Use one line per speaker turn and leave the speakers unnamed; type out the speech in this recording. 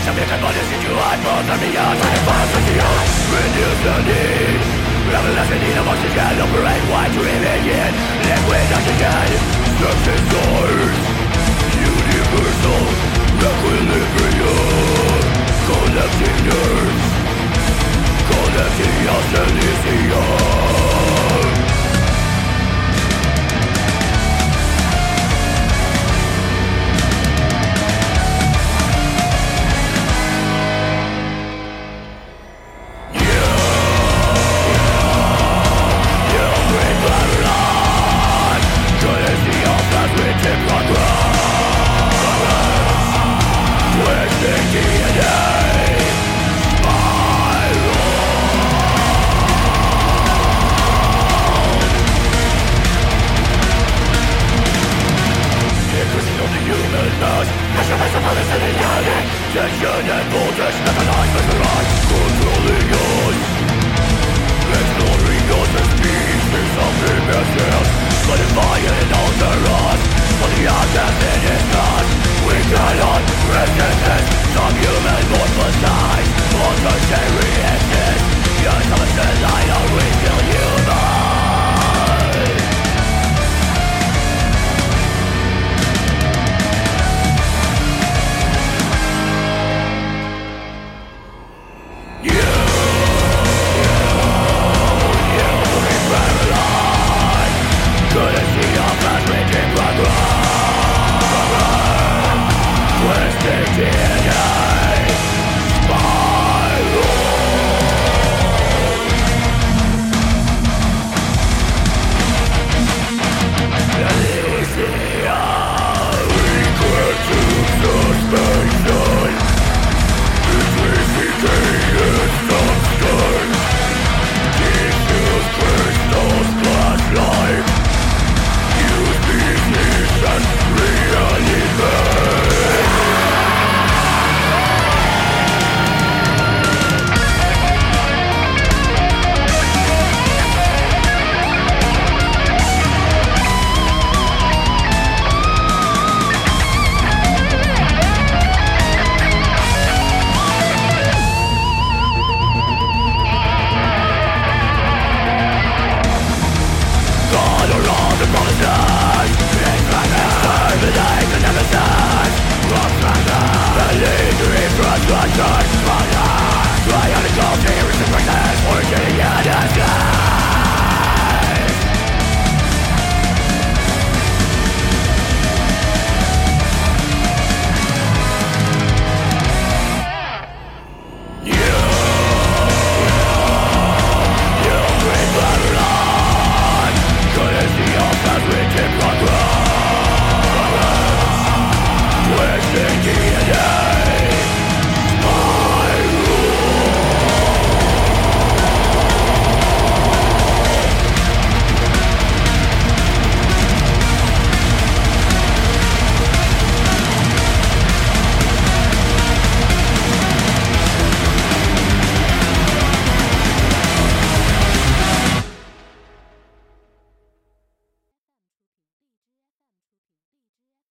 Submit and bodies into hide more than the odds I fall from the odds Reduce the need We have a lesson need of oxygen Operate wide to remain yet Tension and voltage mechanized mesmerized Stąd wypada